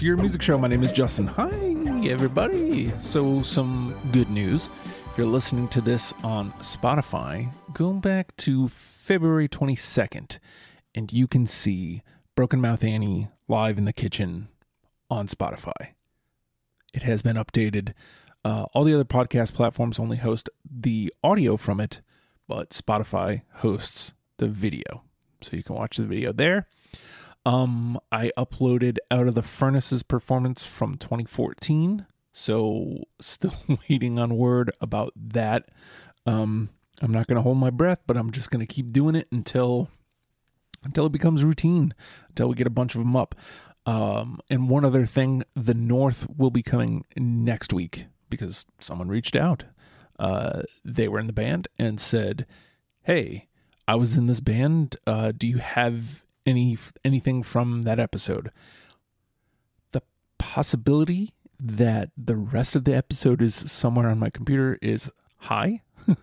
to your music show. My name is Justin. Hi, everybody. So, some good news. If you're listening to this on Spotify, go back to February 22nd and you can see Broken Mouth Annie live in the kitchen on Spotify. It has been updated. Uh, all the other podcast platforms only host the audio from it, but Spotify hosts the video. So you can watch the video there. Um, I uploaded Out of the Furnaces performance from 2014. So still waiting on word about that. Um, I'm not going to hold my breath, but I'm just going to keep doing it until until it becomes routine, until we get a bunch of them up. Um, and one other thing, the North will be coming next week because someone reached out. Uh, they were in the band and said, "Hey, I was in this band. Uh, do you have any anything from that episode?" The possibility that the rest of the episode is somewhere on my computer is high.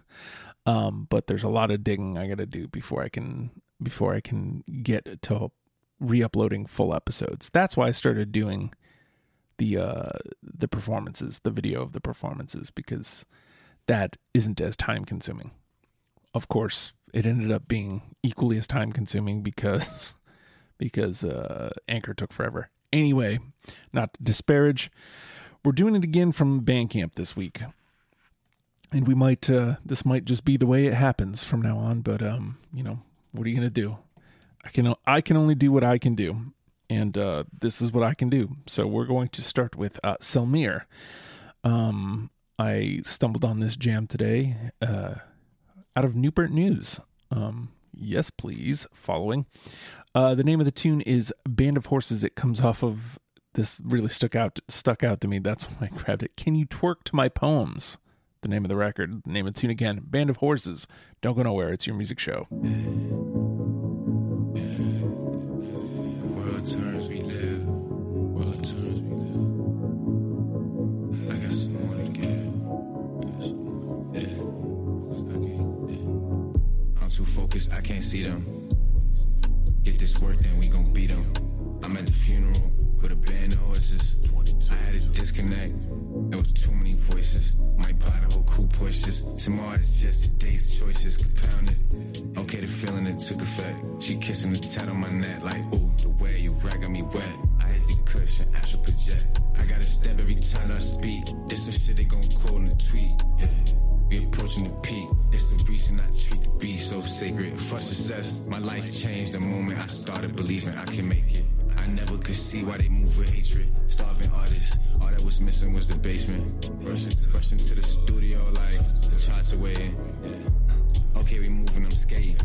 um, but there's a lot of digging I got to do before I can before I can get to re-uploading full episodes. That's why I started doing the uh the performances, the video of the performances because that isn't as time consuming. Of course, it ended up being equally as time consuming because because uh Anchor took forever. Anyway, not to disparage, we're doing it again from Bandcamp this week. And we might uh this might just be the way it happens from now on, but um, you know, what are you to do? I can I can only do what I can do, and uh, this is what I can do. So we're going to start with uh, Selmir. Um, I stumbled on this jam today uh, out of Newport News. Um, yes, please. Following. Uh, the name of the tune is "Band of Horses." It comes off of this. Really stuck out stuck out to me. That's why I grabbed it. Can you twerk to my poems? the name of the record. The name of the tune again Band of Horses. Don't go nowhere. It's your music show. I can't see them. Get this work, then we gon' beat them. I'm at the funeral with a band of horses. I had a disconnect. There was too many voices. My buy the whole crew pushes. Tomorrow is just today's choices compounded. Okay, the feeling that took effect. She kissing the tat on my neck like, ooh, the way you rag me wet. For success, my life changed the moment I started believing I can make it. I never could see why they move with hatred. Starving artists, all that was missing was the basement. Rushing, rushing to the studio like the charts waiting. Okay, we moving, I'm skating.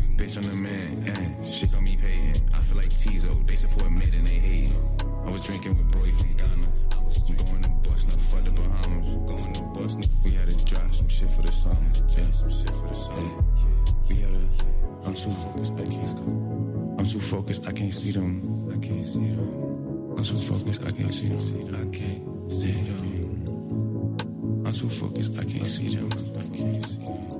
Can't see them. I'm too focused, I can't see them. I can't see them.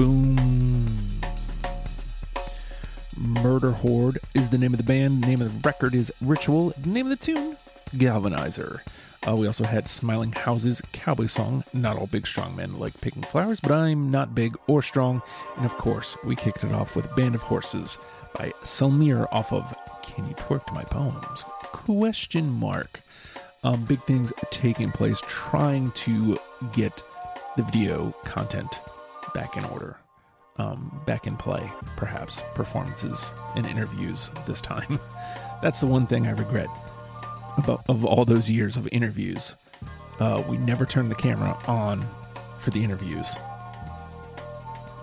Boom. Murderhorde is the name of the band. The name of the record is Ritual. The name of the tune, Galvanizer. Uh, we also had Smiling Houses Cowboy Song. Not all big strong men like picking flowers, but I'm not big or strong. And of course, we kicked it off with Band of Horses by Selmir off of Can You Twerk to My Poems? Question mark. Um, big things taking place, trying to get the video content back in order, um, back in play, perhaps performances and interviews this time. That's the one thing I regret about of all those years of interviews. Uh, we never turned the camera on for the interviews.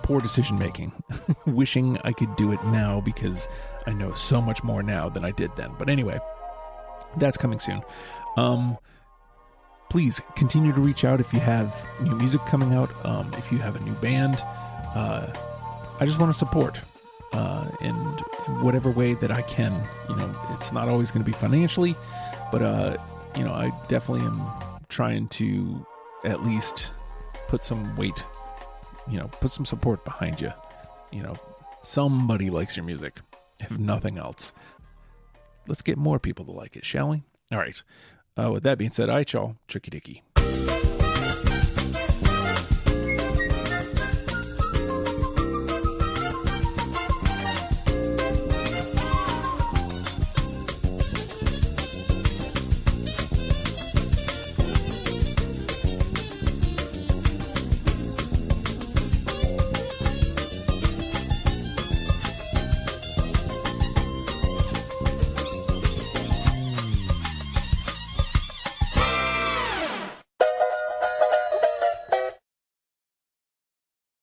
Poor decision making. Wishing I could do it now because I know so much more now than I did then. But anyway, that's coming soon. Um, please continue to reach out if you have new music coming out, um, if you have a new band. Uh, I just want to support uh, in, whatever way that I can. You know, it's not always going to be financially, but uh, you know, I definitely am trying to at least put some weight. You know, put some support behind you. You know, somebody likes your music, if nothing else. Let's get more people to like it, shall we? All right. Uh, with that being said, all right, y'all, tricky dicky.